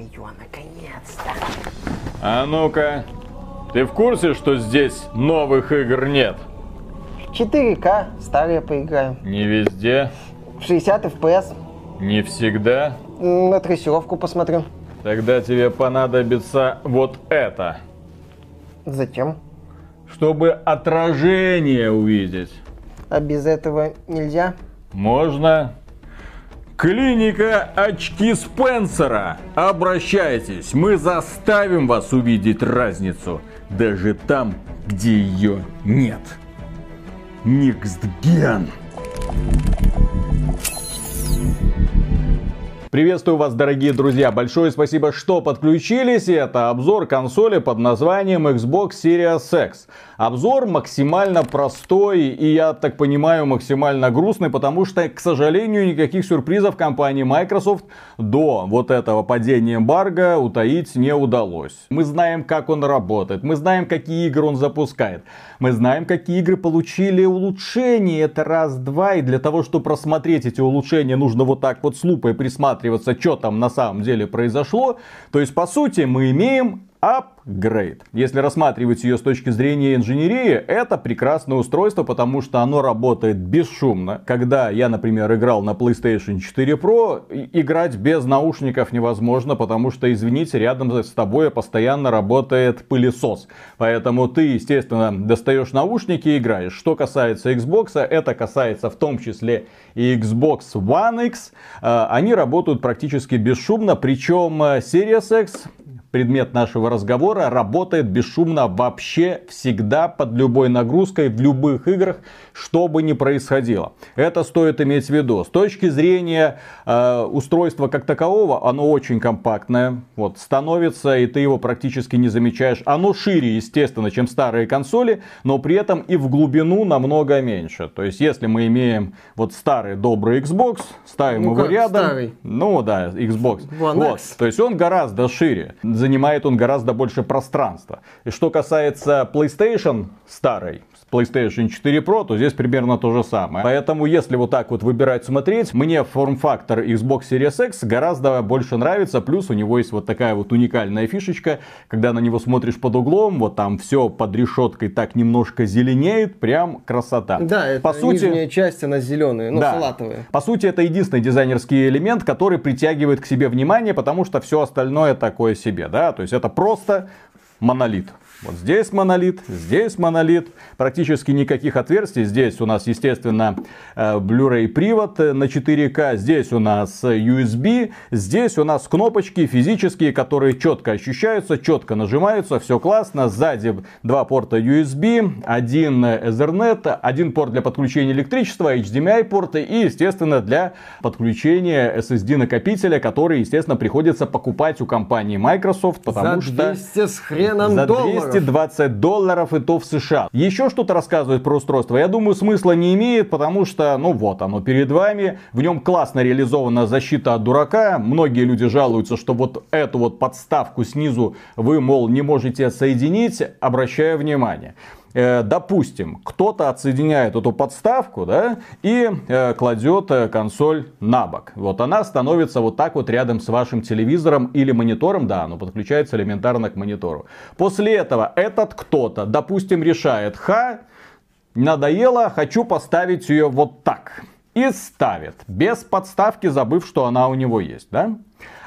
Мое, наконец-то. А ну-ка, ты в курсе, что здесь новых игр нет? 4К, старые поиграем. Не везде, В 60 FPS. не всегда. На трассировку посмотрю. Тогда тебе понадобится вот это, Зачем? чтобы отражение увидеть. А без этого нельзя? Можно. Клиника очки Спенсера. Обращайтесь, мы заставим вас увидеть разницу. Даже там, где ее нет. Next Gen. Приветствую вас, дорогие друзья. Большое спасибо, что подключились. Это обзор консоли под названием Xbox Series X. Обзор максимально простой и, я так понимаю, максимально грустный, потому что, к сожалению, никаких сюрпризов компании Microsoft до вот этого падения эмбарго утаить не удалось. Мы знаем, как он работает, мы знаем, какие игры он запускает, мы знаем, какие игры получили улучшения. Это раз-два, и для того, чтобы просмотреть эти улучшения, нужно вот так вот с лупой присматриваться, что там на самом деле произошло. То есть, по сути, мы имеем апгрейд. Если рассматривать ее с точки зрения инженерии, это прекрасное устройство, потому что оно работает бесшумно. Когда я, например, играл на PlayStation 4 Pro, играть без наушников невозможно, потому что, извините, рядом с тобой постоянно работает пылесос. Поэтому ты, естественно, достаешь наушники и играешь. Что касается Xbox, это касается в том числе и Xbox One X. Э, Они работают практически бесшумно, причем э, Series X предмет нашего разговора, работает бесшумно вообще всегда под любой нагрузкой в любых играх, что бы ни происходило. Это стоит иметь в виду. С точки зрения э, устройства как такового, оно очень компактное. Вот, становится, и ты его практически не замечаешь. Оно шире, естественно, чем старые консоли, но при этом и в глубину намного меньше. То есть, если мы имеем вот старый добрый Xbox, ставим Ну его рядом. старый? Ну да, Xbox. One вот. X. То есть он гораздо шире, занимает он гораздо больше пространства. И что касается PlayStation старой, PlayStation 4 Pro, то здесь примерно то же самое. Поэтому, если вот так вот выбирать, смотреть, мне форм-фактор Xbox Series X гораздо больше нравится. Плюс у него есть вот такая вот уникальная фишечка, когда на него смотришь под углом, вот там все под решеткой так немножко зеленеет, прям красота. Да, это По сути, нижняя часть, она зеленая, ну да. салатовая. По сути, это единственный дизайнерский элемент, который притягивает к себе внимание, потому что все остальное такое себе, да, то есть это просто монолит. Вот здесь монолит, здесь монолит, практически никаких отверстий. Здесь у нас, естественно, э, Blu-ray привод на 4К, здесь у нас USB, здесь у нас кнопочки физические, которые четко ощущаются, четко нажимаются, все классно. Сзади два порта USB, один Ethernet, один порт для подключения электричества, HDMI порты и, естественно, для подключения SSD накопителя, который, естественно, приходится покупать у компании Microsoft, потому За что 200 с хреном за долларов. 220 долларов и то в США. Еще что-то рассказывать про устройство, я думаю, смысла не имеет, потому что, ну вот оно перед вами, в нем классно реализована защита от дурака. Многие люди жалуются, что вот эту вот подставку снизу вы, мол, не можете отсоединить. Обращаю внимание. Э, Допустим, кто-то отсоединяет эту подставку, да, и э, кладет э, консоль на бок. Вот она становится вот так вот рядом с вашим телевизором или монитором, да, оно подключается элементарно к монитору. После этого этот кто-то, допустим, решает, ха, надоело, хочу поставить ее вот так. И ставит, без подставки, забыв, что она у него есть, да?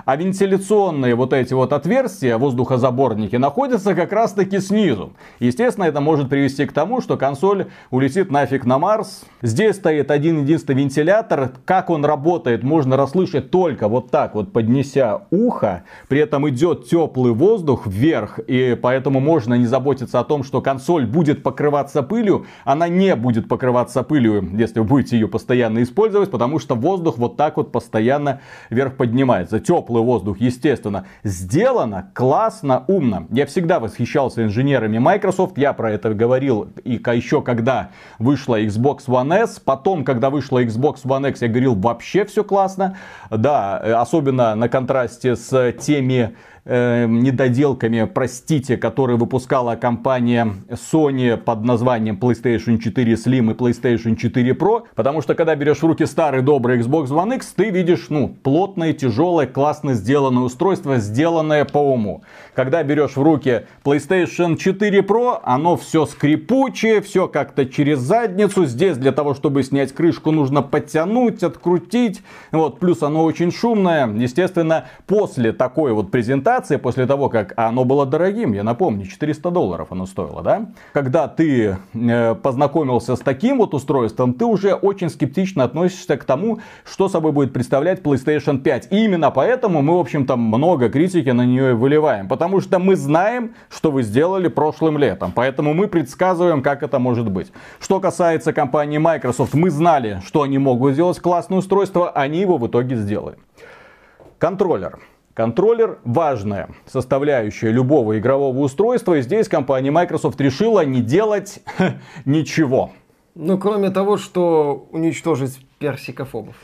А вентиляционные вот эти вот отверстия, воздухозаборники, находятся как раз таки снизу. Естественно, это может привести к тому, что консоль улетит нафиг на Марс. Здесь стоит один единственный вентилятор. Как он работает, можно расслышать только вот так вот, поднеся ухо. При этом идет теплый воздух вверх. И поэтому можно не заботиться о том, что консоль будет покрываться пылью. Она не будет покрываться пылью, если вы будете ее постоянно использовать, потому что воздух вот так вот постоянно вверх поднимается. Теплый воздух, естественно. Сделано классно, умно. Я всегда восхищался инженерами Microsoft. Я про это говорил и еще когда вышла Xbox One S. Потом, когда вышла Xbox One X, я говорил, вообще все классно. Да, э, особенно на контрасте с теми э, недоделками, простите, которые выпускала компания Sony под названием PlayStation 4 Slim и PlayStation 4 Pro. Потому что когда берешь в руки старый добрый Xbox One X, ты видишь, ну, плотное, тяжелое, классно сделанное устройство, сделанное по уму. Когда берешь в руки PlayStation 4 Pro, оно все скрипучее, все как-то через задницу. Здесь для того, чтобы снять крышку, нужно подтянуть, открутить. Вот, плюс оно очень шумное. Естественно, после такой вот презентации, после того, как оно было дорогим, я напомню, 400 долларов оно стоило, да? Когда ты э, познакомился с таким вот устройством, ты уже очень скептично относишься к тому, что собой будет представлять PlayStation 5. И именно поэтому мы, в общем-то, много критики на нее выливаем. Потому что мы знаем, что вы сделали прошлым летом. Поэтому мы предсказываем, как это может быть. Что касается компании Microsoft, мы знали, что они могут сделать классное устройство, они его в итоге сделали. Контроллер. Контроллер – важная составляющая любого игрового устройства. И здесь компания Microsoft решила не делать ничего. Ну, кроме того, что уничтожить персикофобов.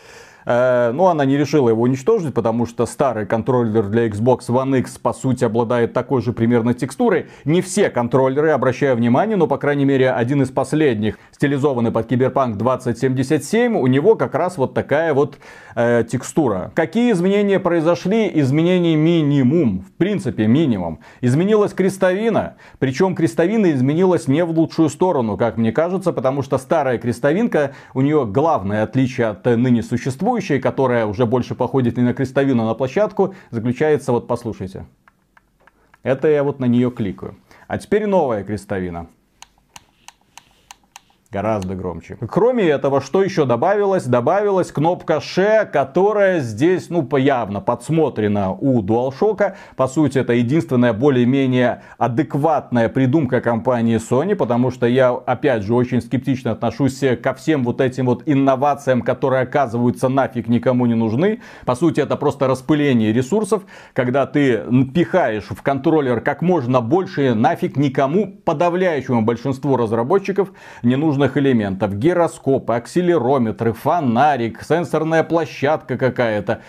Э, но она не решила его уничтожить, потому что старый контроллер для Xbox One X по сути обладает такой же примерно текстурой. Не все контроллеры, обращаю внимание, но по крайней мере один из последних, стилизованный под Cyberpunk 2077, у него как раз вот такая вот э, текстура. Какие изменения произошли? Изменений минимум, в принципе минимум. Изменилась крестовина, причем крестовина изменилась не в лучшую сторону, как мне кажется, потому что старая крестовинка, у нее главное отличие от ныне существующей существующей, которая уже больше походит не на крестовину, а на площадку, заключается, вот послушайте. Это я вот на нее кликаю. А теперь новая крестовина. Гораздо громче. Кроме этого, что еще добавилось? Добавилась кнопка Ш, которая здесь, ну, явно подсмотрена у DualShock. По сути, это единственная более-менее адекватная придумка компании Sony, потому что я, опять же, очень скептично отношусь ко всем вот этим вот инновациям, которые оказываются нафиг никому не нужны. По сути, это просто распыление ресурсов, когда ты пихаешь в контроллер как можно больше, нафиг никому, подавляющему большинству разработчиков не нужно нужных элементов. Гироскопы, акселерометры, фонарик, сенсорная площадка какая-то.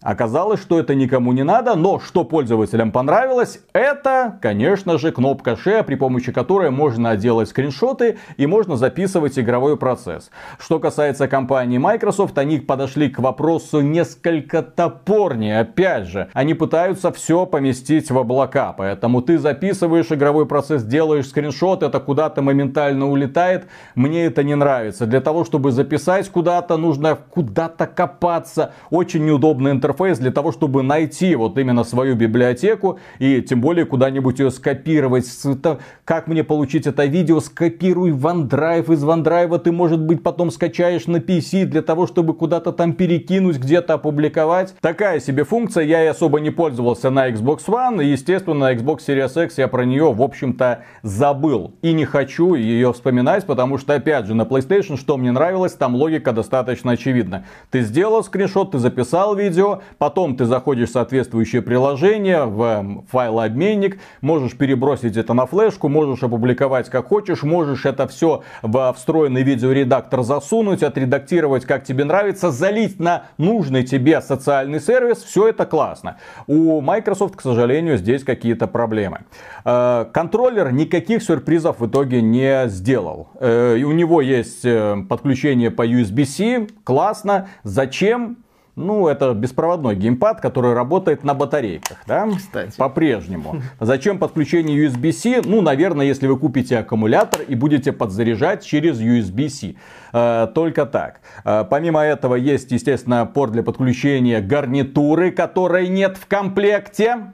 Оказалось, что это никому не надо, но что пользователям понравилось, это, конечно же, кнопка Share, при помощи которой можно делать скриншоты и можно записывать игровой процесс. Что касается компании Microsoft, они подошли к вопросу несколько топорнее. Опять же, они пытаются все поместить в облака, поэтому ты записываешь игровой процесс, делаешь скриншот, это куда-то моментально улетает. Мне это не нравится. Для того, чтобы записать куда-то, нужно куда-то копаться. Очень неудобный интерфейс интерфейс для того, чтобы найти вот именно свою библиотеку и тем более куда-нибудь ее скопировать. Как мне получить это видео? Скопируй в OneDrive. Из OneDrive ты, может быть, потом скачаешь на PC для того, чтобы куда-то там перекинуть, где-то опубликовать. Такая себе функция. Я и особо не пользовался на Xbox One. И, естественно, на Xbox Series X я про нее, в общем-то, забыл. И не хочу ее вспоминать, потому что, опять же, на PlayStation, что мне нравилось, там логика достаточно очевидна. Ты сделал скриншот, ты записал видео, потом ты заходишь в соответствующее приложение, в файлообменник, можешь перебросить это на флешку, можешь опубликовать как хочешь, можешь это все в встроенный видеоредактор засунуть, отредактировать как тебе нравится, залить на нужный тебе социальный сервис, все это классно. У Microsoft, к сожалению, здесь какие-то проблемы. Э, контроллер никаких сюрпризов в итоге не сделал. Э, у него есть э, подключение по USB-C, классно. Зачем? Ну, это беспроводной геймпад, который работает на батарейках, да? Кстати. По-прежнему. Зачем подключение USB-C? Ну, наверное, если вы купите аккумулятор и будете подзаряжать через USB-C. Э, только так. Э, помимо этого, есть, естественно, порт для подключения гарнитуры, которой нет в комплекте.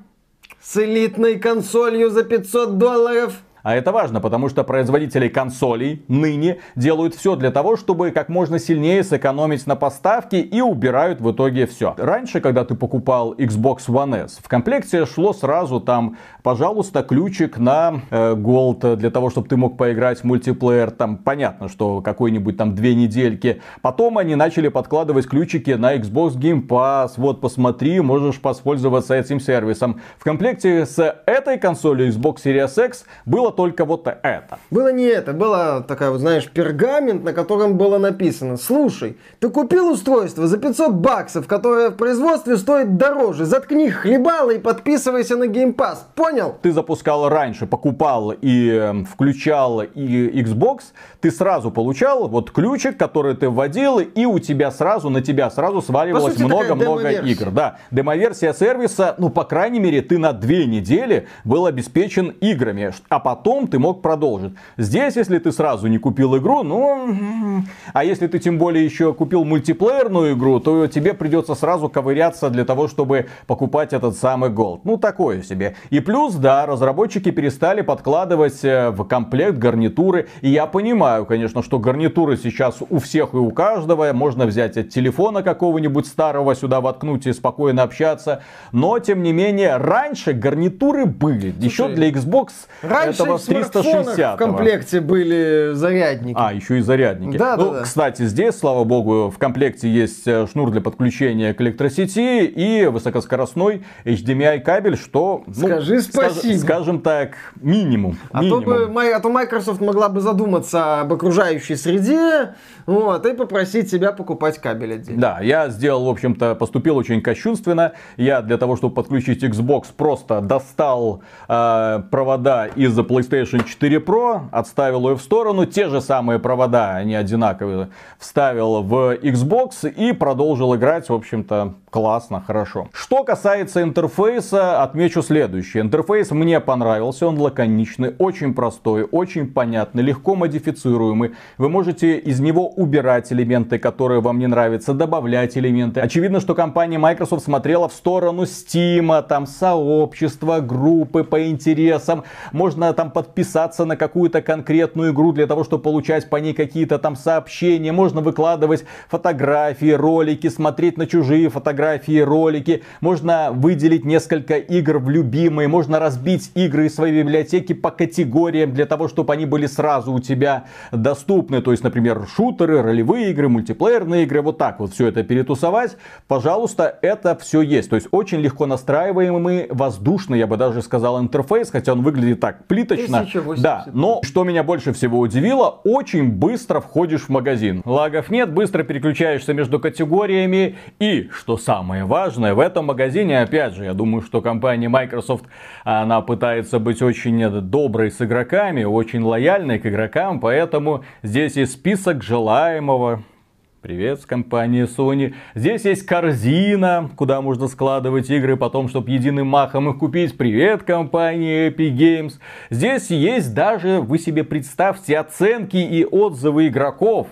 С элитной консолью за 500 долларов. А это важно, потому что производители консолей ныне делают все для того, чтобы как можно сильнее сэкономить на поставке и убирают в итоге все. Раньше, когда ты покупал Xbox One S, в комплекте шло сразу там, пожалуйста, ключик на э, Gold для того, чтобы ты мог поиграть в мультиплеер. Там понятно, что какой-нибудь там две недельки. Потом они начали подкладывать ключики на Xbox Game Pass. Вот посмотри, можешь воспользоваться этим сервисом. В комплекте с этой консолью Xbox Series X было только вот это. Было не это, было такая вот, знаешь, пергамент, на котором было написано, слушай, ты купил устройство за 500 баксов, которое в производстве стоит дороже, заткни хлебало и подписывайся на Game Pass, понял? Ты запускал раньше, покупал и эм, включал и Xbox, ты сразу получал вот ключик, который ты вводил, и у тебя сразу, на тебя сразу сваливалось много-много игр. Да, демоверсия сервиса, ну, по крайней мере, ты на две недели был обеспечен играми, а потом ты мог продолжить. Здесь, если ты сразу не купил игру, ну, а если ты тем более еще купил мультиплеерную игру, то тебе придется сразу ковыряться для того, чтобы покупать этот самый Gold. Ну, такое себе. И плюс, да, разработчики перестали подкладывать э, в комплект гарнитуры. И я понимаю, конечно, что гарнитуры сейчас у всех и у каждого. Можно взять от телефона какого-нибудь старого сюда воткнуть и спокойно общаться. Но, тем не менее, раньше гарнитуры были. Слушай, еще для Xbox раньше этого 360 в комплекте были зарядники. А, еще и зарядники. Да, ну, да, да. Кстати, здесь, слава богу, в комплекте есть э, шнур для подключения к электросети и высокоскоростной HDMI кабель, что... Ну, Скажи спасибо. Скаж, скажем так, минимум. А, минимум. То бы, а то Microsoft могла бы задуматься об окружающей среде, вот, и попросить тебя покупать кабель отдельно. Да, я сделал, в общем-то, поступил очень кощунственно. Я для того, чтобы подключить Xbox, просто достал э, провода из PlayStation 4 Pro, отставил ее в сторону, те же самые провода, они одинаковые, вставил в Xbox и продолжил играть, в общем-то, классно, хорошо. Что касается интерфейса, отмечу следующее. Интерфейс мне понравился, он лаконичный, очень простой, очень понятный, легко модифицируемый. Вы можете из него убирать элементы, которые вам не нравятся, добавлять элементы. Очевидно, что компания Microsoft смотрела в сторону Steam, там сообщества, группы по интересам. Можно там подписаться на какую-то конкретную игру для того, чтобы получать по ней какие-то там сообщения. Можно выкладывать фотографии, ролики, смотреть на чужие фотографии, ролики, можно выделить несколько игр в любимые, можно разбить игры из своей библиотеки по категориям для того, чтобы они были сразу у тебя доступны. То есть, например, шутеры, ролевые игры, мультиплеерные игры, вот так вот все это перетусовать. Пожалуйста, это все есть. То есть, очень легко настраиваемый, воздушный, я бы даже сказал, интерфейс, хотя он выглядит так плиточно. Да, но что меня больше всего удивило, очень быстро входишь в магазин. Лагов нет, быстро переключаешься между категориями и, что самое самое важное в этом магазине, опять же, я думаю, что компания Microsoft, она пытается быть очень доброй с игроками, очень лояльной к игрокам, поэтому здесь есть список желаемого. Привет с компании Sony. Здесь есть корзина, куда можно складывать игры, потом, чтобы единым махом их купить. Привет компании Epic Games. Здесь есть даже, вы себе представьте, оценки и отзывы игроков.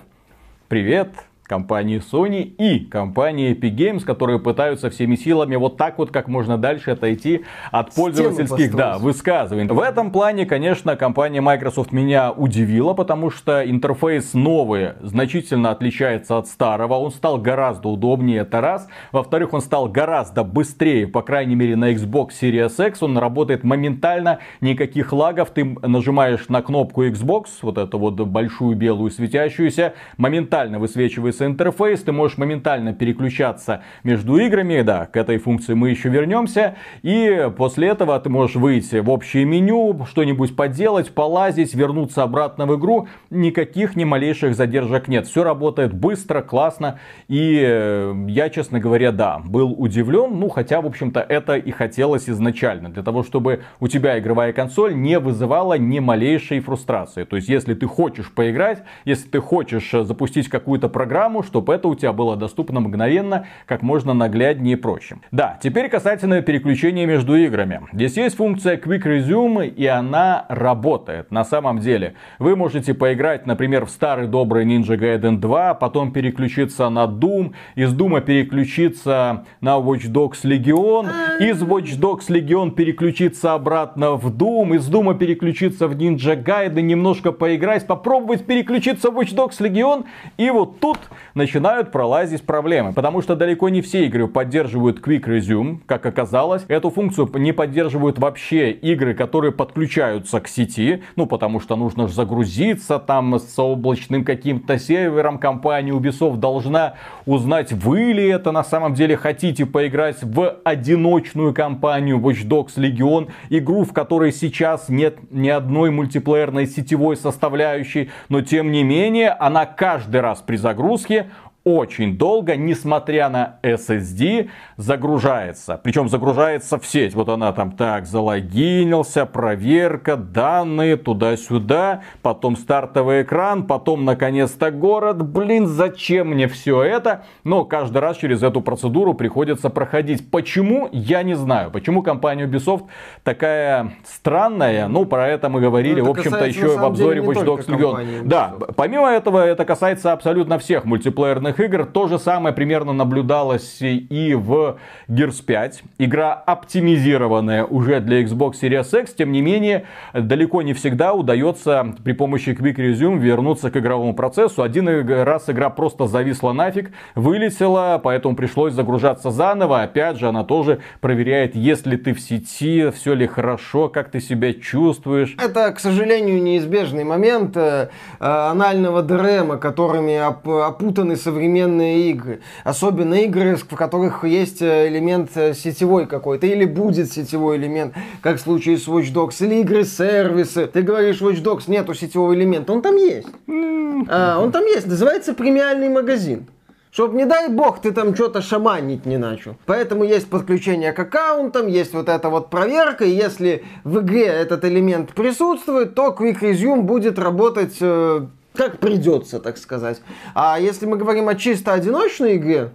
Привет компании Sony и компании Epic Games, которые пытаются всеми силами вот так вот как можно дальше отойти от пользовательских да, высказываний. В этом плане, конечно, компания Microsoft меня удивила, потому что интерфейс новый значительно отличается от старого. Он стал гораздо удобнее, это раз. Во-вторых, он стал гораздо быстрее, по крайней мере на Xbox Series X. Он работает моментально, никаких лагов. Ты нажимаешь на кнопку Xbox, вот эту вот большую белую светящуюся, моментально высвечивается интерфейс, ты можешь моментально переключаться между играми, да, к этой функции мы еще вернемся, и после этого ты можешь выйти в общее меню, что-нибудь поделать, полазить, вернуться обратно в игру, никаких ни малейших задержек нет, все работает быстро, классно, и э, я, честно говоря, да, был удивлен, ну, хотя, в общем-то, это и хотелось изначально, для того, чтобы у тебя игровая консоль не вызывала ни малейшей фрустрации, то есть, если ты хочешь поиграть, если ты хочешь э, запустить какую-то программу, программу, чтобы это у тебя было доступно мгновенно, как можно нагляднее и проще. Да, теперь касательно переключения между играми. Здесь есть функция Quick Resume, и она работает. На самом деле, вы можете поиграть, например, в старый добрый Ninja Gaiden 2, потом переключиться на Doom, из Doom переключиться на Watch Dogs Legion, из Watch Dogs Legion переключиться обратно в Doom, из Doom переключиться в Ninja Gaiden, немножко поиграть, попробовать переключиться в Watch Dogs Legion, и вот тут начинают пролазить проблемы. Потому что далеко не все игры поддерживают Quick Resume, как оказалось. Эту функцию не поддерживают вообще игры, которые подключаются к сети. Ну, потому что нужно же загрузиться там с облачным каким-то сервером. Компания Ubisoft должна узнать, вы ли это на самом деле хотите поиграть в одиночную кампанию Watch Dogs Legion. Игру, в которой сейчас нет ни одной мультиплеерной сетевой составляющей. Но тем не менее, она каждый раз при загрузке русские очень долго, несмотря на SSD, загружается. Причем загружается в сеть. Вот она там так залогинился, проверка, данные туда-сюда, потом стартовый экран, потом наконец-то город. Блин, зачем мне все это? Но каждый раз через эту процедуру приходится проходить. Почему? Я не знаю. Почему компания Ubisoft такая странная? Ну, про это мы говорили, ну, это в общем-то, еще в обзоре Watch Dogs Legion. Да, помимо этого, это касается абсолютно всех мультиплеерных мультиплеерных игр. То же самое примерно наблюдалось и в Gears 5. Игра оптимизированная уже для Xbox Series X. Тем не менее, далеко не всегда удается при помощи Quick Resume вернуться к игровому процессу. Один раз игра просто зависла нафиг, вылетела, поэтому пришлось загружаться заново. Опять же, она тоже проверяет, есть ли ты в сети, все ли хорошо, как ты себя чувствуешь. Это, к сожалению, неизбежный момент э, э анального дрема, которыми опутаны современные современные игры. Особенно игры, в которых есть э, элемент э, сетевой какой-то, или будет сетевой элемент, как в случае с Watch Dogs, или игры-сервисы. Ты говоришь, Watch Dogs нету сетевого элемента, он там есть. А, он там есть, называется премиальный магазин. Чтоб, не дай бог, ты там что-то шаманить не начал. Поэтому есть подключение к аккаунтам, есть вот эта вот проверка, и если в игре этот элемент присутствует, то Quick Resume будет работать э, как придется, так сказать. А если мы говорим о чисто одиночной игре,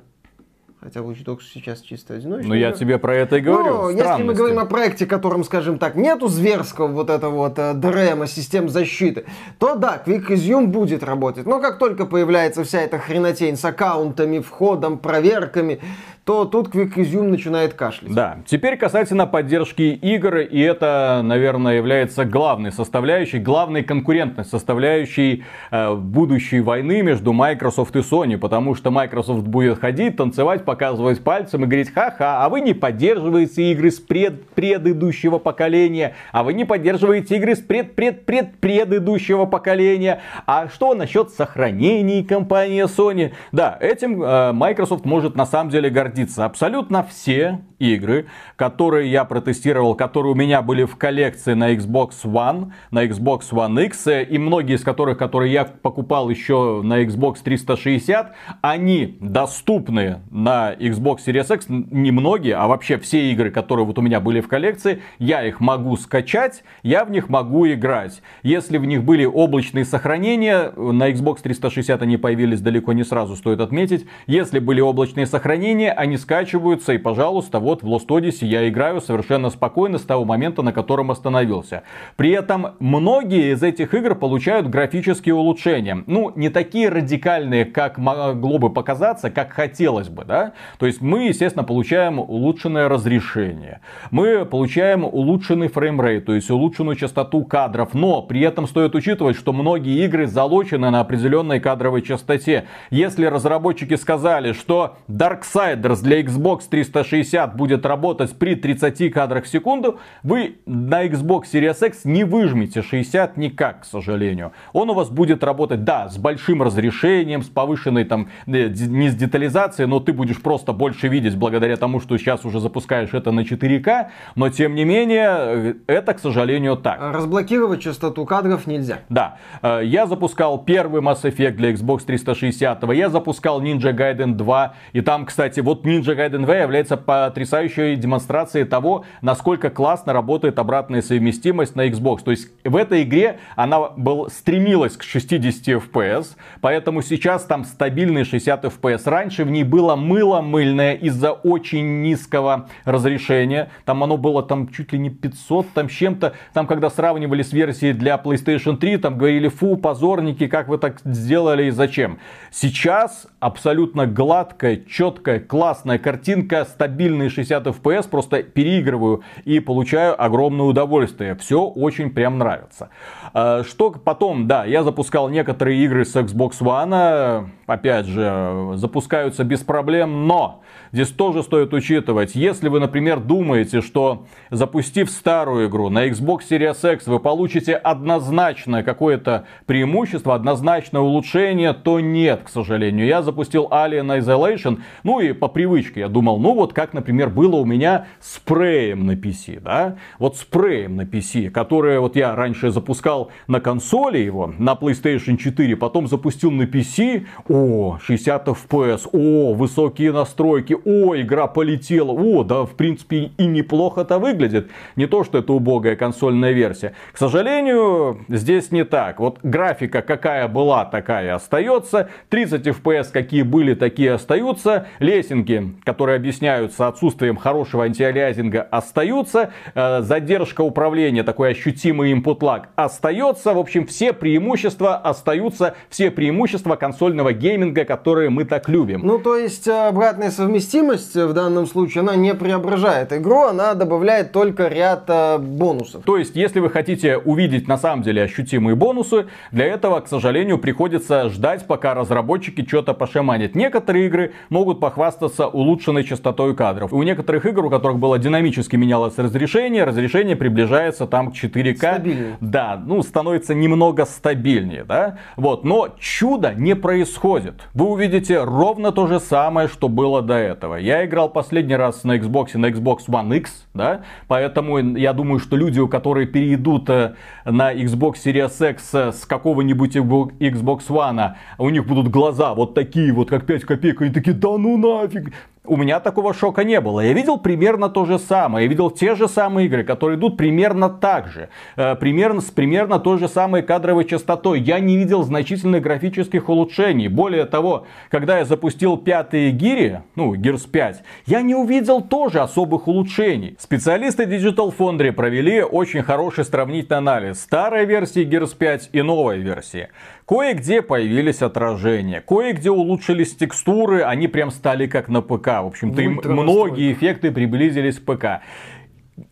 Хотя Watch Dogs сейчас чисто одиночный. Ну, я тебе про это и говорю. Ну, если мы говорим о проекте, которым, скажем так, нету зверского вот этого вот э, дрема, систем защиты, то да, Quick Resume будет работать. Но как только появляется вся эта хренотень с аккаунтами, входом, проверками, то тут Quick Resume начинает кашлять. Да, теперь касательно поддержки игр, и это, наверное, является главной составляющей, главной конкурентной составляющей э, будущей войны между Microsoft и Sony, потому что Microsoft будет ходить, танцевать, показывать пальцем и говорить, ха-ха, а вы не поддерживаете игры с пред предыдущего поколения, а вы не поддерживаете игры с пред-пред-пред предыдущего поколения, а что насчет сохранений компании Sony? Да, этим э, Microsoft может на самом деле гордиться гордиться. Абсолютно все игры, которые я протестировал, которые у меня были в коллекции на Xbox One, на Xbox One X, и многие из которых, которые я покупал еще на Xbox 360, они доступны на Xbox Series X, немногие, а вообще все игры, которые вот у меня были в коллекции, я их могу скачать, я в них могу играть. Если в них были облачные сохранения, на Xbox 360 они появились далеко не сразу, стоит отметить. Если были облачные сохранения, они скачиваются, и, пожалуйста, вот в Lost Odyssey я играю совершенно спокойно с того момента, на котором остановился. При этом многие из этих игр получают графические улучшения. Ну, не такие радикальные, как могло бы показаться, как хотелось бы, да? То есть мы, естественно, получаем улучшенное разрешение. Мы получаем улучшенный фреймрейт, то есть улучшенную частоту кадров. Но при этом стоит учитывать, что многие игры залочены на определенной кадровой частоте. Если разработчики сказали, что Darksiders для Xbox 360 будет работать при 30 кадрах в секунду, вы на Xbox Series X не выжмете 60 никак, к сожалению. Он у вас будет работать, да, с большим разрешением, с повышенной там, э, не с детализацией, но ты будешь просто больше видеть благодаря тому, что сейчас уже запускаешь это на 4К, но тем не менее, э, это, к сожалению, так. Разблокировать частоту кадров нельзя. Да. Э, я запускал первый Mass Effect для Xbox 360, я запускал Ninja Gaiden 2, и там, кстати, вот Ninja Gaiden 2 является потрясающей демонстрацией того, насколько классно работает обратная совместимость на Xbox. То есть в этой игре она был, стремилась к 60 FPS, поэтому сейчас там стабильный 60 FPS. Раньше в ней было мыло мыльное из-за очень низкого разрешения. Там оно было там чуть ли не 500, там чем-то. Там когда сравнивали с версией для PlayStation 3, там говорили, фу, позорники, как вы так сделали и зачем. Сейчас абсолютно гладкая, четкая, классная картинка, стабильные 60 FPS, просто переигрываю и получаю огромное удовольствие. Все очень прям нравится. А, что потом, да, я запускал некоторые игры с Xbox One, опять же, запускаются без проблем, но здесь тоже стоит учитывать, если вы, например, думаете, что запустив старую игру на Xbox Series X, вы получите однозначное какое-то преимущество, однозначное улучшение, то нет, к сожалению. Я запустил Alien Isolation, ну и по привычке я думал, ну вот как, например, было у меня с Prey на PC, да? Вот с Prey на PC, которое вот я раньше запускал на консоли его, на PlayStation 4, потом запустил на PC, о, 60 FPS, о, высокие настройки, о, игра полетела, о, да, в принципе, и неплохо-то выглядит. Не то, что это убогая консольная версия. К сожалению, здесь не так. Вот графика какая была, такая остается. 30 FPS какие были, такие остаются. Лесенки, которые объясняются отсутствием хорошего антиалиазинга, остаются. Э, задержка управления, такой ощутимый input lag остается. В общем, все преимущества остаются, все преимущества консольного гейминга гейминга, которые мы так любим. Ну, то есть э, обратная совместимость в данном случае, она не преображает игру, она добавляет только ряд э, бонусов. То есть, если вы хотите увидеть на самом деле ощутимые бонусы, для этого, к сожалению, приходится ждать, пока разработчики что-то пошаманят. Некоторые игры могут похвастаться улучшенной частотой кадров. У некоторых игр, у которых было динамически менялось разрешение, разрешение приближается там к 4К. Стабильнее. Да, ну, становится немного стабильнее, да. Вот, но чудо не происходит происходит. Вы увидите ровно то же самое, что было до этого. Я играл последний раз на Xbox, на Xbox One X, да, поэтому я думаю, что люди, которые перейдут э, на Xbox Series X с какого-нибудь Xbox One, у них будут глаза вот такие вот, как 5 копеек, и такие, да ну нафиг, у меня такого шока не было. Я видел примерно то же самое. Я видел те же самые игры, которые идут примерно так же. Э, примерно, с примерно той же самой кадровой частотой. Я не видел значительных графических улучшений. Более того, когда я запустил пятые гири, ну, Gears 5, я не увидел тоже особых улучшений. Специалисты Digital Foundry провели очень хороший сравнительный анализ старой версии Gears 5 и новой версии. Кое-где появились отражения, кое-где улучшились текстуры, они прям стали как на ПК. В общем-то, им многие эффекты приблизились к ПК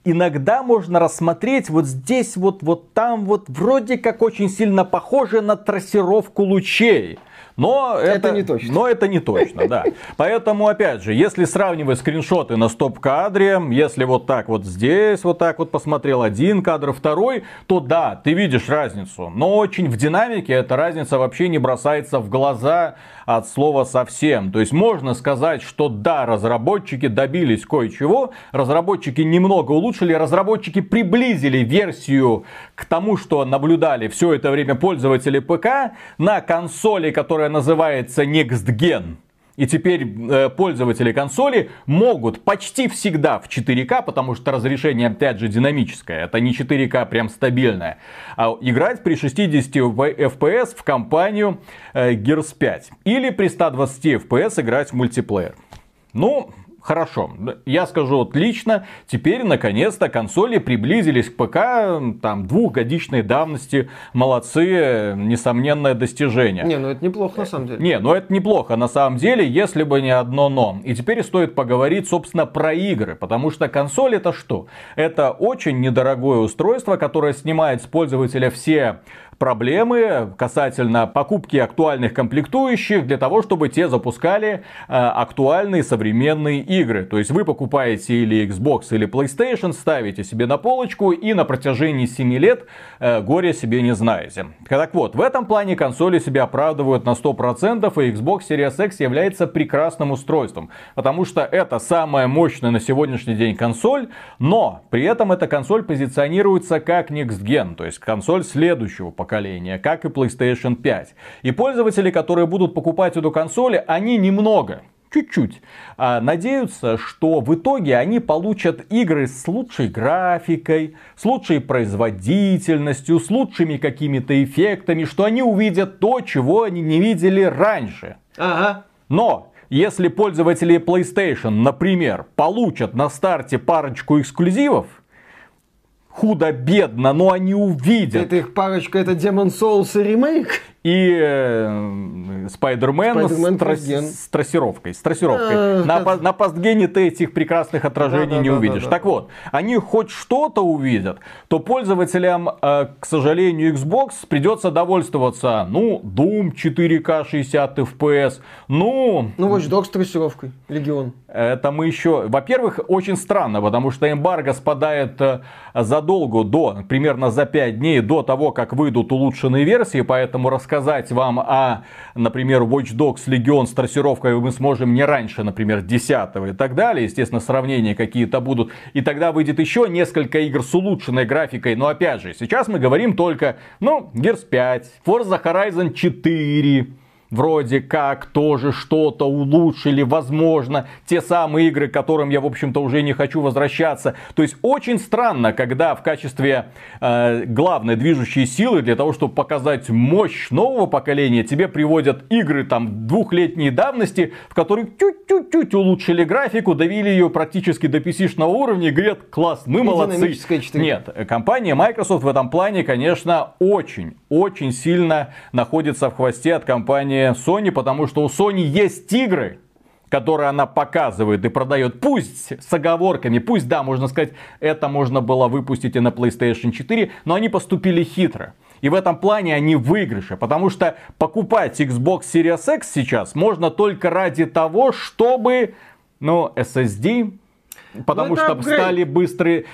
иногда можно рассмотреть вот здесь, вот, вот там, вот вроде как очень сильно похоже на трассировку лучей. Но это, это не точно. Но это не точно, да. Поэтому, опять же, если сравнивать скриншоты на стоп-кадре, если вот так вот здесь, вот так вот посмотрел один кадр, второй, то да, ты видишь разницу. Но очень в динамике эта разница вообще не бросается в глаза от слова совсем. То есть можно сказать, что да, разработчики добились кое-чего, разработчики немного улучшили, разработчики приблизили версию к тому, что наблюдали все это время пользователи ПК на консоли, которая называется Next Gen. И теперь э, пользователи консоли могут почти всегда в 4К, потому что разрешение опять же динамическое, это не 4К прям стабильное, а играть при 60 FPS в компанию э, Gears 5. Или при 120 FPS играть в мультиплеер. Ну, Хорошо, я скажу вот лично, теперь наконец-то консоли приблизились к ПК там двухгодичной давности. Молодцы, несомненное достижение. Не, ну это неплохо на самом деле. Не, ну это неплохо на самом деле, если бы не одно но. И теперь стоит поговорить, собственно, про игры, потому что консоль это что? Это очень недорогое устройство, которое снимает с пользователя все проблемы касательно покупки актуальных комплектующих для того, чтобы те запускали э, актуальные современные игры. То есть вы покупаете или Xbox, или PlayStation, ставите себе на полочку и на протяжении 7 лет э, горе себе не знаете. Так вот, в этом плане консоли себя оправдывают на 100% и Xbox Series X является прекрасным устройством. Потому что это самая мощная на сегодняшний день консоль, но при этом эта консоль позиционируется как Next Gen, то есть консоль следующего поколения поколения, как и PlayStation 5. И пользователи, которые будут покупать эту консоль, они немного, чуть-чуть. А, надеются, что в итоге они получат игры с лучшей графикой, с лучшей производительностью, с лучшими какими-то эффектами, что они увидят то, чего они не видели раньше. Ага. Но если пользователи PlayStation, например, получат на старте парочку эксклюзивов, худо-бедно, но они увидят. Это их парочка, это Demon Souls и ремейк? И э, Спайдермен с, трас- постген. с трассировкой. С трассировкой. Э, на, как- на постгене ты этих прекрасных отражений Да, да, не да, увидишь. да, да. Так вот, они хоть что-то увидят, то пользователям, э, к сожалению, Xbox придется довольствоваться, ну, Doom 4К 60 FPS, ну, Ну, Watch Dogs с трассировкой. Легион. это мы еще... Во-первых, очень странно, потому что эмбарго спадает э, задолго до, примерно за 5 дней до того, как выйдут улучшенные версии, поэтому рассказать вам о, например, Watch Dogs Legion с трассировкой мы сможем не раньше, например, 10 и так далее. Естественно, сравнения какие-то будут. И тогда выйдет еще несколько игр с улучшенной графикой. Но опять же, сейчас мы говорим только, ну, Gears 5, Forza Horizon 4, вроде как тоже что-то улучшили, возможно, те самые игры, к которым я, в общем-то, уже не хочу возвращаться. То есть очень странно, когда в качестве э, главной движущей силы для того, чтобы показать мощь нового поколения, тебе приводят игры там двухлетней давности, в которых чуть-чуть улучшили графику, довели ее практически до PC-шного уровня и говорят, класс, мы молодцы. динамическая 4К. Нет, компания Microsoft в этом плане, конечно, очень, очень сильно находится в хвосте от компании Sony, потому что у Sony есть игры, которые она показывает и продает, пусть с оговорками, пусть, да, можно сказать, это можно было выпустить и на PlayStation 4, но они поступили хитро. И в этом плане они в выигрыше, потому что покупать Xbox Series X сейчас можно только ради того, чтобы, ну, SSD, Потому Ну, что апгрейд. стали быстрые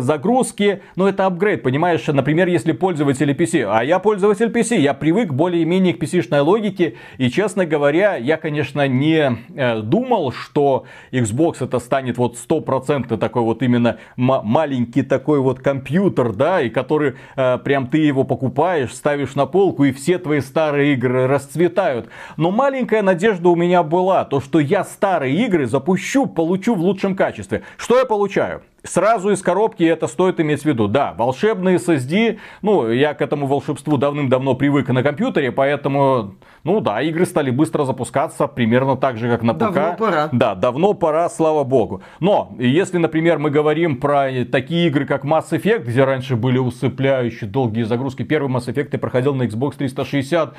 загрузки. Но это апгрейд, понимаешь? Например, если пользователи PC. А я пользователь PC. Я привык более-менее к PC-шной логике. И, честно говоря, я, конечно, не э, думал, что Xbox это станет вот стопроцентно такой вот именно ма- маленький такой вот компьютер, да, и который э, прям ты его покупаешь, ставишь на полку, и все твои старые игры расцветают. Но маленькая надежда у меня была, то, что я старые игры запущу, получу в лучшем качестве. Что я получаю? Сразу из коробки это стоит иметь в виду. Да, волшебные SSD, ну, я к этому волшебству давным-давно привык на компьютере, поэтому, ну да, игры стали быстро запускаться, примерно так же, как на ПК. Давно пора. Да, давно пора, слава богу. Но, если, например, мы говорим про такие игры, как Mass Effect, где раньше были усыпляющие долгие загрузки, первый Mass Effect я проходил на Xbox 360,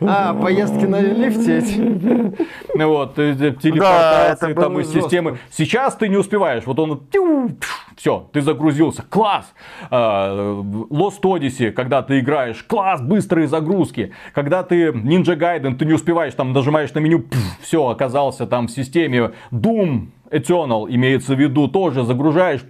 А, поездки на лифте эти. вот, э, телепортации там из системы. Сейчас ты не успеваешь, вот он все, ты загрузился, класс. А, Lost Odyssey, когда ты играешь, класс, быстрые загрузки. Когда ты Ninja Gaiden, ты не успеваешь, там нажимаешь на меню, все, оказался там в системе. Doom Eternal имеется в виду, тоже загружаешь,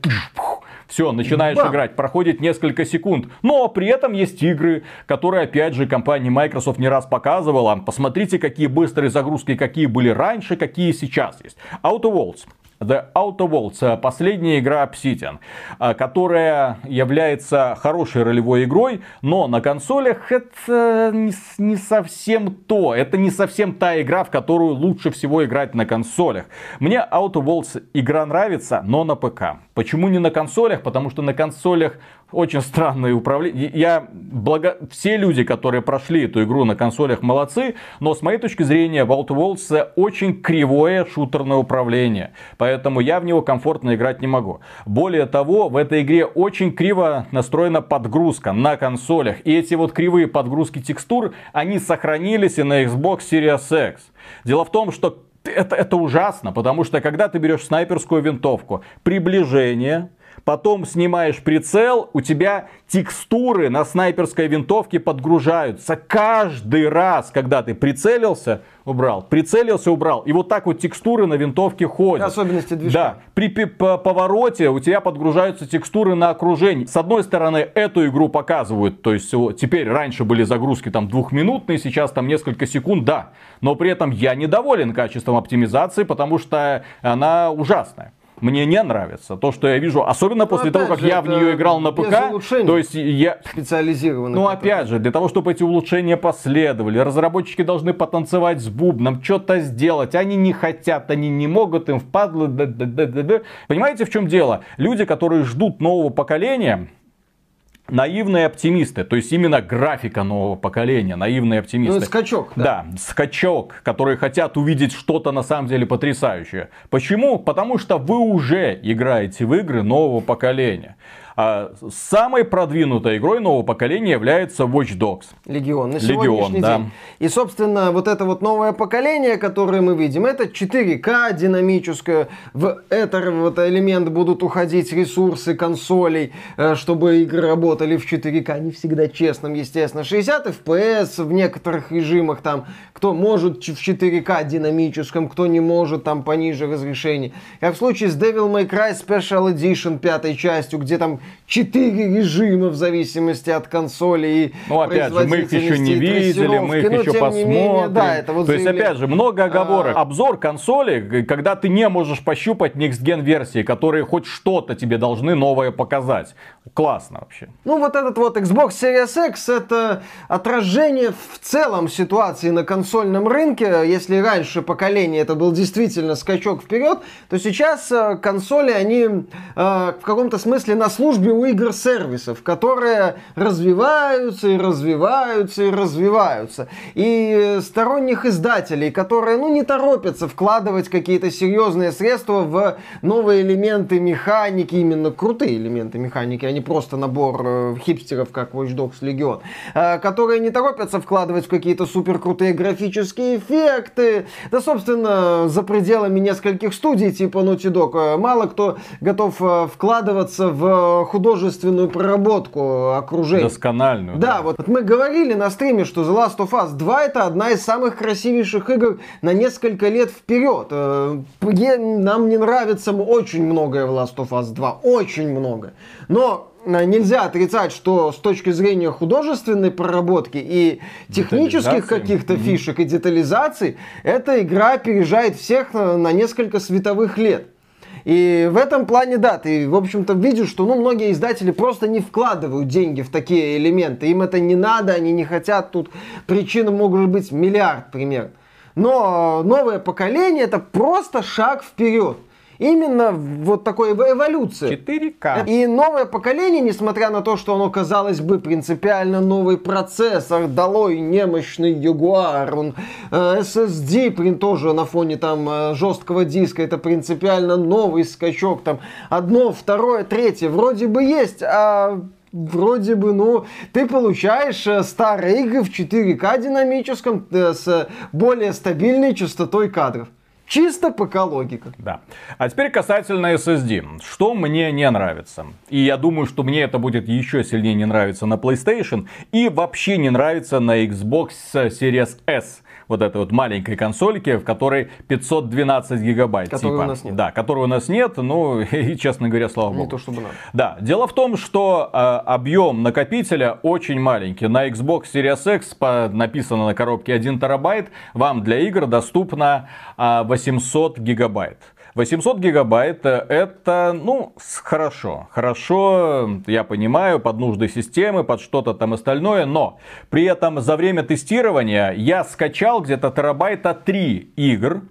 все, начинаешь Бам! играть, проходит несколько секунд. Но при этом есть игры, которые, опять же, компания Microsoft не раз показывала. Посмотрите, какие быстрые загрузки, какие были раньше, какие сейчас есть. Outer Worlds. The Outer Worlds, э, последняя игра Obsidian, э, которая является хорошей ролевой игрой, но на консолях это не, с- не совсем то. Это не совсем та игра, в которую лучше всего играть на консолях. Мне Outer Worlds игра нравится, но на ПК. Почему не на консолях? Потому что на консолях очень странное управление. Я благо... Все люди, которые прошли эту игру на консолях, молодцы, но с моей точки зрения Outer Worlds очень кривое шутерное управление. Поэтому я в него комфортно играть не могу. Более того, в этой игре очень криво настроена подгрузка на консолях. И эти вот кривые подгрузки текстур, они сохранились и на Xbox Series X. Дело в том, что это, это ужасно, потому что когда ты берешь снайперскую винтовку, приближение, потом снимаешь прицел, у тебя текстуры на снайперской винтовке подгружаются. Каждый раз, когда ты прицелился, убрал, прицелился, убрал. И вот так вот текстуры на винтовке ходят. Особенности движка. Да, при повороте у тебя подгружаются текстуры на окружение. С одной стороны, эту игру показывают, то есть теперь раньше были загрузки там двухминутные, сейчас там несколько секунд, да. Но при этом я недоволен качеством оптимизации, потому что она ужасная. Мне не нравится то, что я вижу, особенно после того, Ну, как же, я в нее играл на ПК. То есть я, Специализированных. ну, опять же, для того, чтобы эти улучшения последовали, разработчики должны потанцевать с бубном, что-то сделать. Они не хотят, они не могут, им впадло. Понимаете, в чем дело? Люди, которые ждут нового поколения, наивные оптимисты, то есть именно графика нового поколения, наивные оптимисты. Ну, скачок, да. Да, скачок, которые хотят увидеть что-то на самом деле потрясающее. Почему? Потому что вы уже играете в игры нового поколения. А самой продвинутой игрой нового поколения является Watch Dogs. Легион. На Легион, да. день. И, собственно, вот это вот новое поколение, которое мы видим, это 4К динамическое. В этот вот элемент будут уходить ресурсы консолей, э, чтобы игры работали в 4К. Не всегда честным, естественно. 60 FPS в некоторых режимах там. Кто может в 4К динамическом, кто не может там пониже разрешения. Как в случае с Devil May Cry Special Edition пятой частью, где там 4 режима в зависимости от консоли и Ну, опять же, мы их еще не видели, мы их еще не посмотрим. менее, да, это вот То есть, заявление. опять же, много оговорок. А. Обзор консоли, когда ты не можешь пощупать Next Gen версии, которые хоть что-то тебе должны новое показать. Классно вообще. Ну, вот этот вот Xbox Series X это отражение в целом ситуации на консольном рынке. Если раньше поколение это был действительно скачок вперед, то сейчас э, консоли, они э, в каком-то смысле на службе у игр-сервисов, которые развиваются и развиваются и развиваются. И сторонних издателей, которые, ну, не торопятся вкладывать какие-то серьезные средства в новые элементы механики, именно крутые элементы механики, а не просто набор э, хипстеров, как Watch Dogs Legion, э, которые не торопятся вкладывать в какие-то супер крутые графические эффекты. Да, собственно, за пределами нескольких студий типа Naughty Dog э, мало кто готов э, вкладываться в художественную проработку окружения. Доскональную. Да, вот мы говорили на стриме, что The Last of Us 2 это одна из самых красивейших игр на несколько лет вперед. Э, Нам не нравится очень многое в Last of Us 2, очень много. Но э, нельзя отрицать, что с точки зрения художественной проработки и технических каких-то фишек и детализаций, эта игра опережает всех на, на несколько световых лет. И в этом плане, да, ты, в общем-то, видишь, что, ну, многие издатели просто не вкладывают деньги в такие элементы. Им это не надо, они не хотят. Тут причин может быть миллиард пример. Но новое поколение это просто шаг вперед. Именно вот такой эво- эволюция. 4К. И новое поколение, несмотря на то, что оно, казалось бы, принципиально новый процессор, долой немощный Jaguar, он, э, SSD прин- тоже на фоне там э, жесткого диска, это принципиально новый скачок, там одно, второе, третье, вроде бы есть, а Вроде бы, ну, ты получаешь э, старые игры в 4К динамическом э, с более стабильной частотой кадров. Чисто ПК логика. Да. А теперь касательно SSD. Что мне не нравится? И я думаю, что мне это будет еще сильнее не нравиться на PlayStation. И вообще не нравится на Xbox Series S. Вот этой вот маленькой консольке, в которой 512 гигабайт. Которой типа. у нас нет. Да, которой у нас нет. Ну, и, честно говоря, слава богу. Не то чтобы надо. Да, дело в том, что э, объем накопителя очень маленький. На Xbox Series X по- написано на коробке 1 терабайт. Вам для игр доступно а, 800 гигабайт. 800 гигабайт э, это, ну, хорошо. Хорошо, я понимаю, под нужды системы, под что-то там остальное, но при этом за время тестирования я скачал где-то терабайта 3 игр,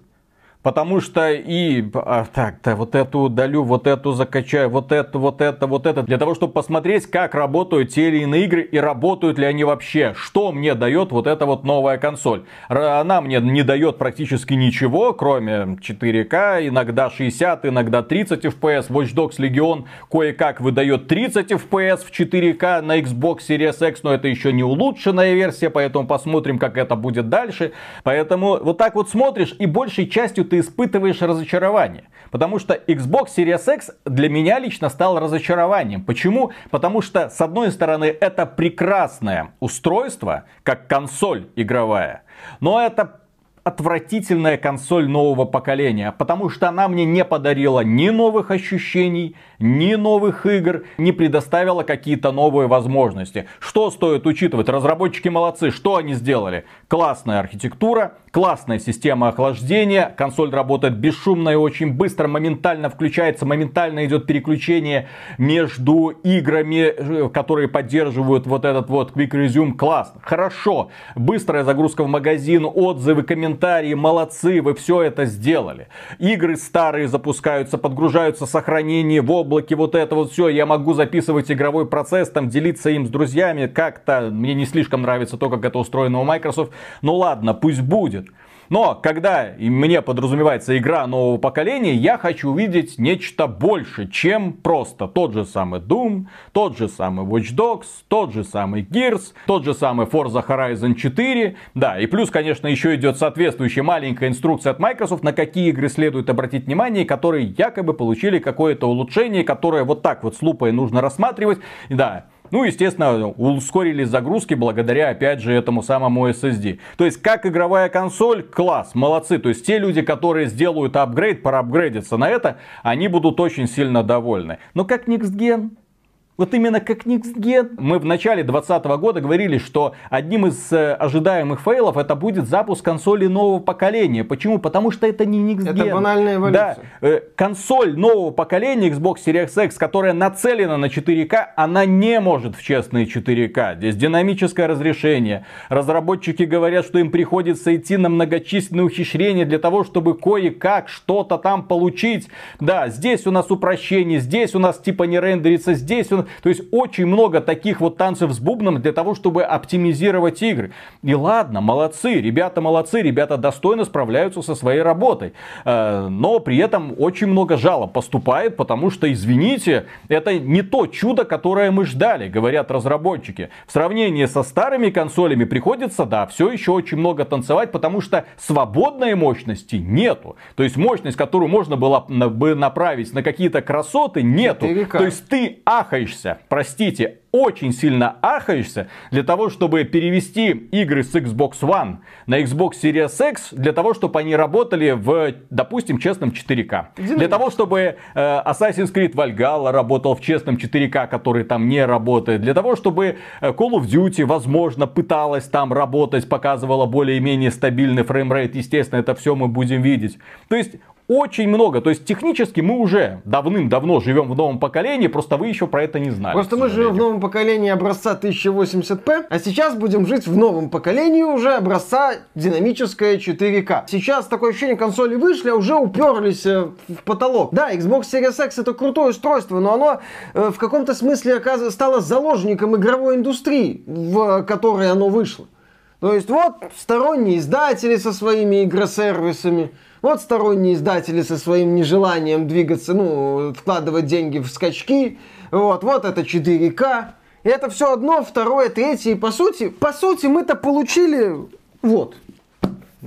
Потому что и а, так, да, вот эту удалю, вот эту закачаю, вот это, вот это, вот это. Для того, чтобы посмотреть, как работают те или иные игры и работают ли они вообще. Что мне дает вот эта вот новая консоль. Она мне не дает практически ничего, кроме 4К, иногда 60, иногда 30 FPS. Watch Dogs Legion кое-как выдает 30 FPS в 4К на Xbox Series X, но это еще не улучшенная версия, поэтому посмотрим, как это будет дальше. Поэтому вот так вот смотришь, и большей частью ты испытываешь разочарование. Потому что Xbox Series X для меня лично стал разочарованием. Почему? Потому что, с одной стороны, это прекрасное устройство, как консоль игровая, но это отвратительная консоль нового поколения, потому что она мне не подарила ни новых ощущений, ни новых игр, не предоставила какие-то новые возможности. Что стоит учитывать? Разработчики молодцы, что они сделали? Классная архитектура, классная система охлаждения, консоль работает бесшумно и очень быстро, моментально включается, моментально идет переключение между играми, э, которые поддерживают вот этот вот Quick Resume. Классно, хорошо, быстрая загрузка в магазин, отзывы, комментарии, молодцы, вы все это сделали. Игры старые запускаются, подгружаются, сохранение в облаке, вот это вот все. Я могу записывать игровой процесс, там делиться им с друзьями. Как-то мне не слишком нравится то, как это устроено у Microsoft. Ну ладно, пусть будет. Но когда мне подразумевается игра нового поколения, я хочу увидеть нечто больше, чем просто тот же самый Doom, тот же самый Watch Dogs, тот же самый Gears, тот же самый Forza Horizon 4. Да, и плюс, конечно, еще идет соответствующая маленькая инструкция от Microsoft, на какие игры следует обратить внимание, которые якобы получили какое-то улучшение, которое вот так вот с лупой нужно рассматривать. Да, ну, естественно, ускорились загрузки благодаря, опять же, этому самому SSD. То есть, как игровая консоль, класс, молодцы. То есть, те люди, которые сделают апгрейд, проапгрейдятся на это, они будут очень сильно довольны. Но как Next Gen, вот именно как Next Gen. Мы в начале 2020 года говорили, что одним из э, ожидаемых фейлов это будет запуск консоли нового поколения. Почему? Потому что это не Next Gen. Это банальная эволюция. Да, э, консоль нового поколения Xbox Series X, которая нацелена на 4К, она не может в честные 4К. Здесь динамическое разрешение. Разработчики говорят, что им приходится идти на многочисленные ухищрения для того, чтобы кое-как что-то там получить. Да, здесь у нас упрощение, здесь у нас типа не рендерится, здесь у то есть очень много таких вот танцев с бубном для того, чтобы оптимизировать игры. И ладно, молодцы, ребята молодцы, ребята достойно справляются со своей работой. Э, но при этом очень много жалоб поступает, потому что, извините, это не то чудо, которое мы ждали, говорят разработчики. В сравнении со старыми консолями приходится, да, все еще очень много танцевать, потому что свободной мощности нету. То есть мощность, которую можно было бы направить на какие-то красоты, нету. 4К. То есть ты ахаешь ахаешься, простите, очень сильно ахаешься для того, чтобы перевести игры с Xbox One на Xbox Series X, для того, чтобы они работали в, допустим, честном 4К. Для того, чтобы э, Assassin's Creed Valhalla работал в честном 4К, который там не работает. Для того, чтобы э, Call of Duty, возможно, пыталась там работать, показывала более-менее стабильный фреймрейт. Естественно, это все мы будем видеть. То есть очень много. То есть технически мы уже давным-давно живем в новом поколении, просто вы еще про это не знали. Просто мы живем в новом поколении образца 1080p, а сейчас будем жить в новом поколении уже образца динамическое 4К. Сейчас такое ощущение, консоли вышли, а уже уперлись э, в потолок. Да, Xbox Series X это крутое устройство, но оно э, в каком-то смысле стало заложником игровой индустрии, в которой оно вышло. То есть вот сторонние издатели со своими игросервисами, вот сторонние издатели со своим нежеланием двигаться, ну, вкладывать деньги в скачки. Вот, вот это 4К. И это все одно, второе, третье. И по сути, по сути мы-то получили вот,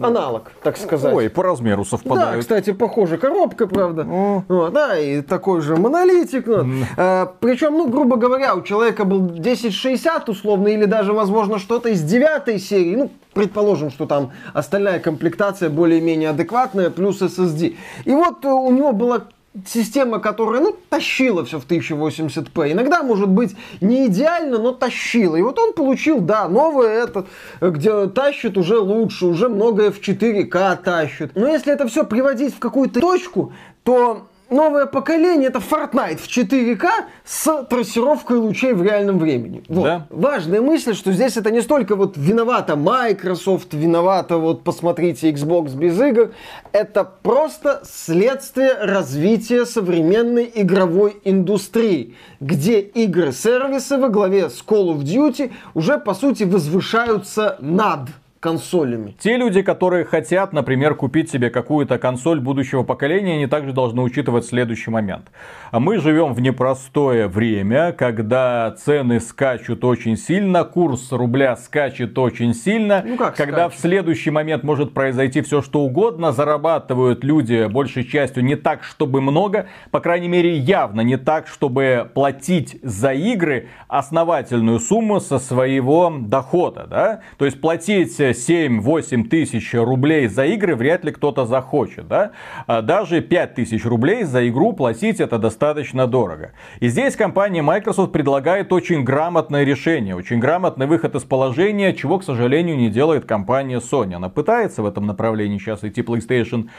аналог, так сказать. Ой, по размеру совпадают. Да, кстати, похоже, коробка, правда. О. Вот, да, и такой же монолитик. Вот. А, причем, ну, грубо говоря, у человека был 1060 условно, или даже, возможно, что-то из девятой серии. Ну, предположим, что там остальная комплектация более-менее адекватная, плюс SSD. И вот э, у него была система, которая, ну, тащила все в 1080p. Иногда, может быть, не идеально, но тащила. И вот он получил, да, новое это, где тащит уже лучше, уже многое в 4К тащит. Но если это все приводить в какую-то точку, то новое поколение это Fortnite в 4К с трассировкой лучей в реальном времени. Вот. Да. Важная мысль, что здесь это не столько вот виновата Microsoft, виновата вот посмотрите Xbox без игр. Это просто следствие развития современной игровой индустрии, где игры-сервисы во главе с Call of Duty уже по сути возвышаются над консолями. Те люди, которые хотят, например, купить себе какую-то консоль будущего поколения, они также должны учитывать следующий момент. Мы живем в непростое время, когда цены скачут очень сильно, курс рубля скачет очень сильно, ну как когда скачет? в следующий момент может произойти все что угодно, зарабатывают люди большей частью не так, чтобы много, по крайней мере явно не так, чтобы платить за игры основательную сумму со своего дохода, да? То есть платить 7-8 тысяч рублей за игры вряд ли кто-то захочет. Да? А даже 5 тысяч рублей за игру платить это достаточно дорого. И здесь компания Microsoft предлагает очень грамотное решение, очень грамотный выход из положения, чего, к сожалению, не делает компания Sony. Она пытается в этом направлении сейчас идти PlayStation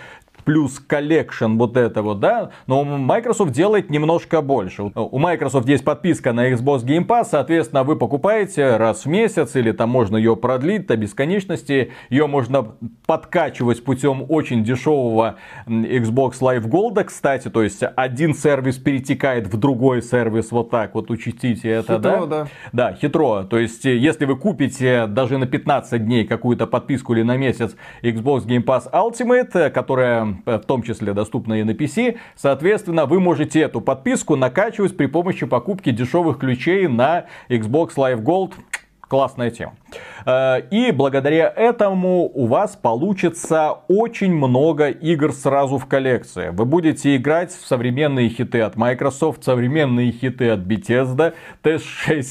Plus Collection вот это вот, да, но Microsoft делает немножко больше. У Microsoft есть подписка на Xbox Game Pass, соответственно, вы покупаете раз в месяц, или там можно ее продлить до бесконечности, ее можно подкачивать путем очень дешевого Xbox Live Gold, кстати, то есть один сервис перетекает в другой сервис, вот так вот учтите это, хитро, да? да? Да, хитро, то есть если вы купите даже на 15 дней какую-то подписку или на месяц Xbox Game Pass Ultimate, которая Э, в том числе доступна и на PC. Соответственно, вы можете эту подписку накачивать при помощи покупки дешевых ключей на Xbox Live Gold. Классная тема. Э, и благодаря этому у вас получится очень много игр сразу в коллекции. Вы будете играть в современные хиты от Microsoft, современные хиты от Bethesda, TS6,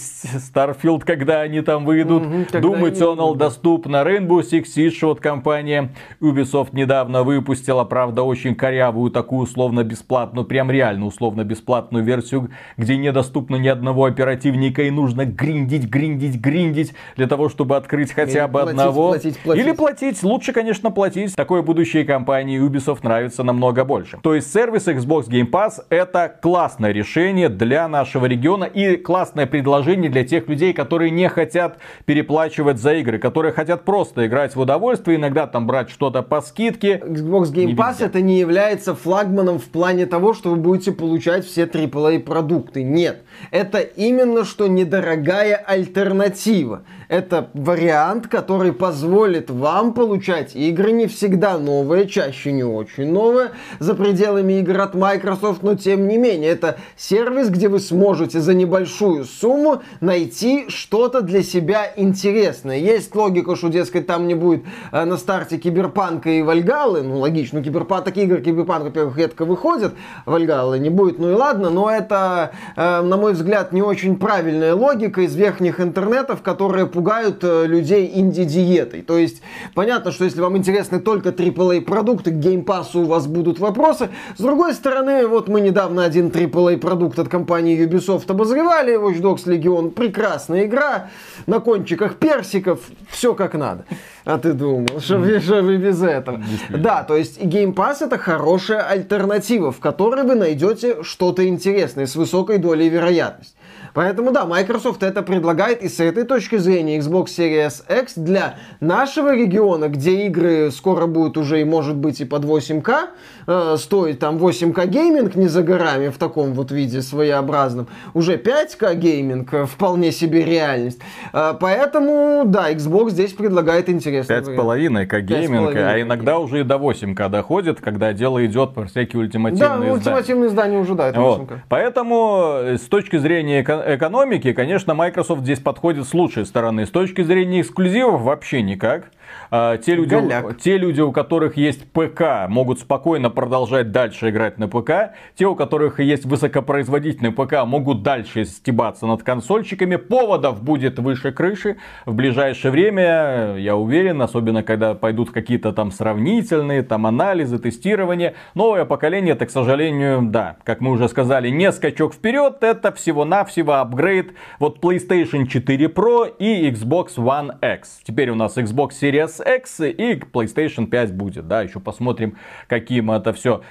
Starfield, когда они там выйдут. Угу, Doom Eternal доступно, Rainbow Six Siege от компании Ubisoft недавно выпустила, правда, очень корявую такую условно-бесплатную, прям реально условно-бесплатную версию, где недоступно ни одного оперативника и нужно гриндить, гриндить, гриндить для того, чтобы открыть хотя бы платить, одного. Платить, платить. Или платить. Лучше, конечно, платить. Такое будущее компании Ubisoft нравится намного больше. То есть сервис Xbox Game Pass это классное решение для нашего региона и классное предложение для тех людей, которые не хотят переплачивать за игры, которые хотят просто играть в удовольствие, иногда там брать что-то по скидке. Xbox Game Pass это не является флагманом в плане того, что вы будете получать все AAA продукты. Нет. Это именно что недорогая альтернатива. Это вариант, который позволит вам получать игры не всегда новые, чаще не очень новые, за пределами игр от Microsoft, но тем не менее, это сервис, где вы сможете за небольшую сумму найти что-то для себя интересное. Есть логика, что, дескать, там не будет э, на старте Киберпанка и Вальгаллы, ну логично, Киберпанк, такие игры Киберпанк, во-первых, редко выходят, Вальгалы не будет, ну и ладно, но это, э, на мой взгляд, не очень правильная логика из верхних интернетов, которые пугают э, людей инди-диетой. То есть, понятно, что если вам интересны только AAA продукты, к Game Pass у вас будут вопросы. С другой стороны, вот мы недавно один AAA продукт от компании Ubisoft обозревали, Watch Dogs Legion, прекрасная игра, на кончиках персиков, все как надо. А ты думал, что вы, что вы без этого? Да, то есть Game Pass это хорошая альтернатива, в которой вы найдете что-то интересное с высокой долей вероятности. Поэтому да, Microsoft это предлагает, и с этой точки зрения Xbox Series X для нашего региона, где игры скоро будут уже и может быть и под 8К, э, стоит там 8К гейминг не за горами в таком вот виде своеобразном, уже 5К гейминг э, вполне себе реальность. Э, поэтому да, Xbox здесь предлагает интересный 5,5К гейминг, а иногда уже и до 8К доходит, когда дело идет по всякие ультимативные да, издания. Да, ультимативные издания уже, да, это 8К. Вот. Поэтому э, с точки зрения экономики, конечно, Microsoft здесь подходит с лучшей стороны. С точки зрения эксклюзивов вообще никак. А, те люди, те люди, у которых есть ПК, могут спокойно продолжать дальше играть на ПК. Те, у которых есть высокопроизводительный ПК, могут дальше стебаться над консольщиками. Поводов будет выше крыши. В ближайшее время, я уверен, особенно когда пойдут какие-то там сравнительные, там анализы, тестирование. Новое поколение, это, к сожалению, да, как мы уже сказали, не скачок вперед, это всего-навсего апгрейд вот PlayStation 4 Pro и Xbox One X. Теперь у нас Xbox Series X и PlayStation 5 будет, да, еще посмотрим, каким это все.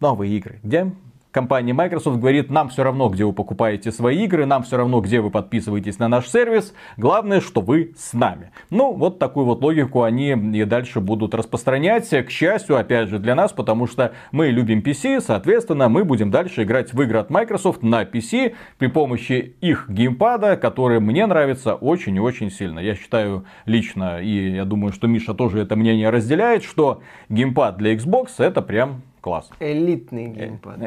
Новые игры. Где? Компания Microsoft говорит, нам все равно, где вы покупаете свои игры, нам все равно, где вы подписываетесь на наш сервис, главное, что вы с нами. Ну, вот такую вот логику они и дальше будут распространять, к счастью, опять же, для нас, потому что мы любим PC, соответственно, мы будем дальше играть в игры от Microsoft на PC при помощи их геймпада, который мне нравится очень и очень сильно. Я считаю лично, и я думаю, что Миша тоже это мнение разделяет, что геймпад для Xbox это прям Класс. Элитный геймпад.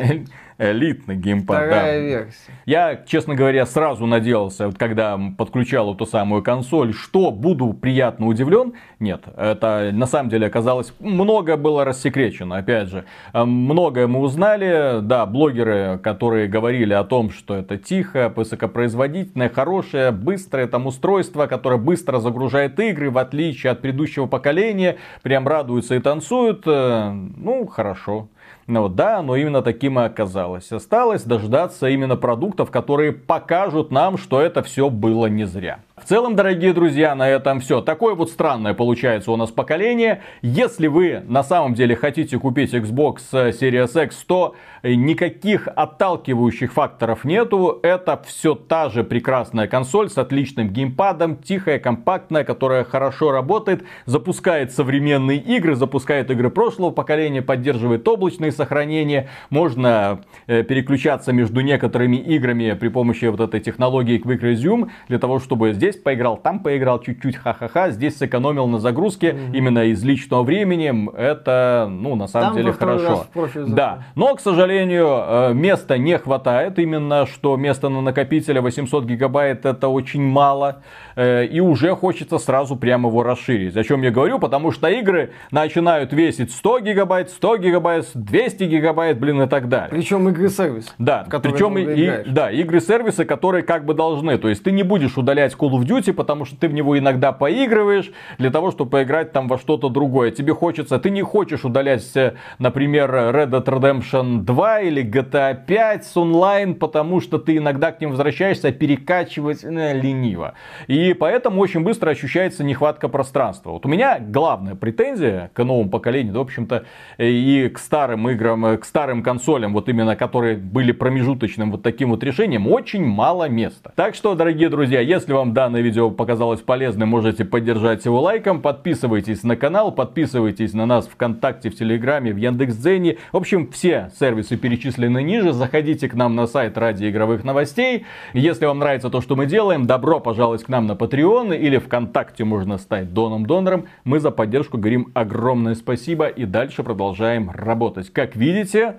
Элитный геймпад, Вторая да. версия. Я, честно говоря, сразу надеялся, вот когда подключал эту самую консоль, что буду приятно удивлен. Нет, это на самом деле оказалось, много было рассекречено, опять же. Э, многое мы узнали, да, блогеры, которые говорили о том, что это тихо, высокопроизводительное, хорошее, быстрое там устройство, которое быстро загружает игры, в отличие от предыдущего поколения, прям радуются и танцуют. Э, ну, хорошо. Ну да, но именно таким и оказалось. Осталось дождаться именно продуктов, которые покажут нам, что это все было не зря. В целом, дорогие друзья, на этом все. Такое вот странное получается у нас поколение. Если вы на самом деле хотите купить Xbox Series X, то никаких отталкивающих факторов нету. Это все та же прекрасная консоль с отличным геймпадом, тихая, компактная, которая хорошо работает, запускает современные игры, запускает игры прошлого поколения, поддерживает облачные сохранения. Можно э, переключаться между некоторыми играми при помощи вот этой технологии Quick Resume, для того, чтобы здесь поиграл, там поиграл чуть-чуть, ха-ха-ха, здесь сэкономил на загрузке mm-hmm. именно из личного времени. Это, ну, на самом там деле хорошо. Да, но, к сожалению, э, места не хватает. Именно что место на накопителя 800 гигабайт это очень мало. Э, и уже хочется сразу прямо его расширить. О чем я говорю? Потому что игры начинают весить 100 гигабайт, 100 гигабайт, 200 гигабайт, блин, и так далее. Причем игры-сервисы. Да, причем и, да, игры-сервисы, которые как бы должны. То есть ты не будешь удалять Call of Duty, потому что ты в него иногда поигрываешь для того, чтобы поиграть там во что-то другое. Тебе хочется, ты не хочешь удалять, э, например, Red Dead Redemption 2 или GTA 5 с онлайн, потому что ты иногда к ним возвращаешься, а перекачивать э, лениво. И поэтому очень быстро ощущается нехватка пространства. Вот у меня главная претензия к новому поколению, да, в общем-то, и к старым играм, к старым консолям, вот именно которые были промежуточным вот таким вот решением, очень мало места. Так что, дорогие друзья, если вам данное видео показалось полезным, можете поддержать его лайком, подписывайтесь на канал, подписывайтесь на нас ВКонтакте, в Телеграме, в Яндекс.Дзене. В общем, все сервисы перечислены ниже. Заходите к нам на сайт ради игровых новостей. Если вам нравится то, что мы делаем, добро пожаловать к нам на Patreon или ВКонтакте можно стать доном-донором. Мы за поддержку говорим огромное спасибо и дальше продолжаем работать. Как видите,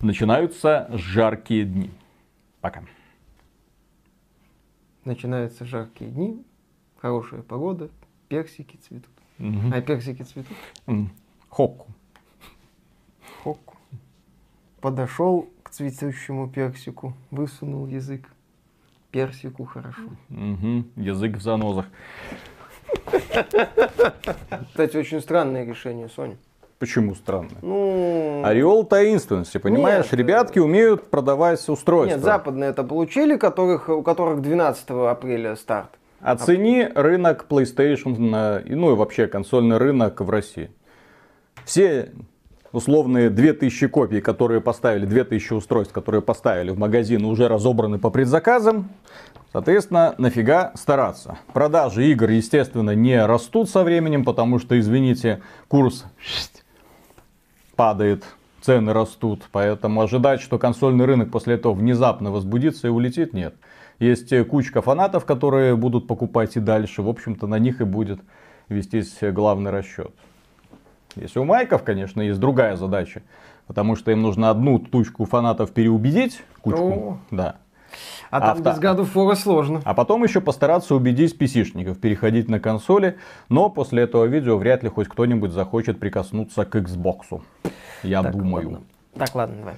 начинаются жаркие дни. Пока. Начинаются жаркие дни, хорошая погода, персики цветут. Угу. А персики цветут? Хокку. Хокку. Подошел к цветущему персику, высунул язык персику хорошо. Угу, язык в занозах. Кстати, очень странное решение, Соня. Почему странно? Ну... Ореол таинственности, понимаешь? Нет, Ребятки умеют продавать устройства. Нет, западные это получили, которых, у которых 12 апреля старт. Оцени а... рынок PlayStation, ну и вообще консольный рынок в России. Все условные 2000 копий, которые поставили, 2000 устройств, которые поставили в магазин, уже разобраны по предзаказам. Соответственно, нафига стараться. Продажи игр, естественно, не растут со временем, потому что, извините, курс падает, цены растут. Поэтому ожидать, что консольный рынок после этого внезапно возбудится и улетит, нет. Есть кучка фанатов, которые будут покупать и дальше. В общем-то, на них и будет вестись главный расчет. Если у Майков, конечно, есть другая задача, потому что им нужно одну тучку фанатов переубедить, кучку, О. да. А, там авто... без году фора сложно. А потом еще постараться убедить PC-шников переходить на консоли, но после этого видео вряд ли хоть кто-нибудь захочет прикоснуться к Xbox. Я так, думаю. Ладно. Так, ладно, давай.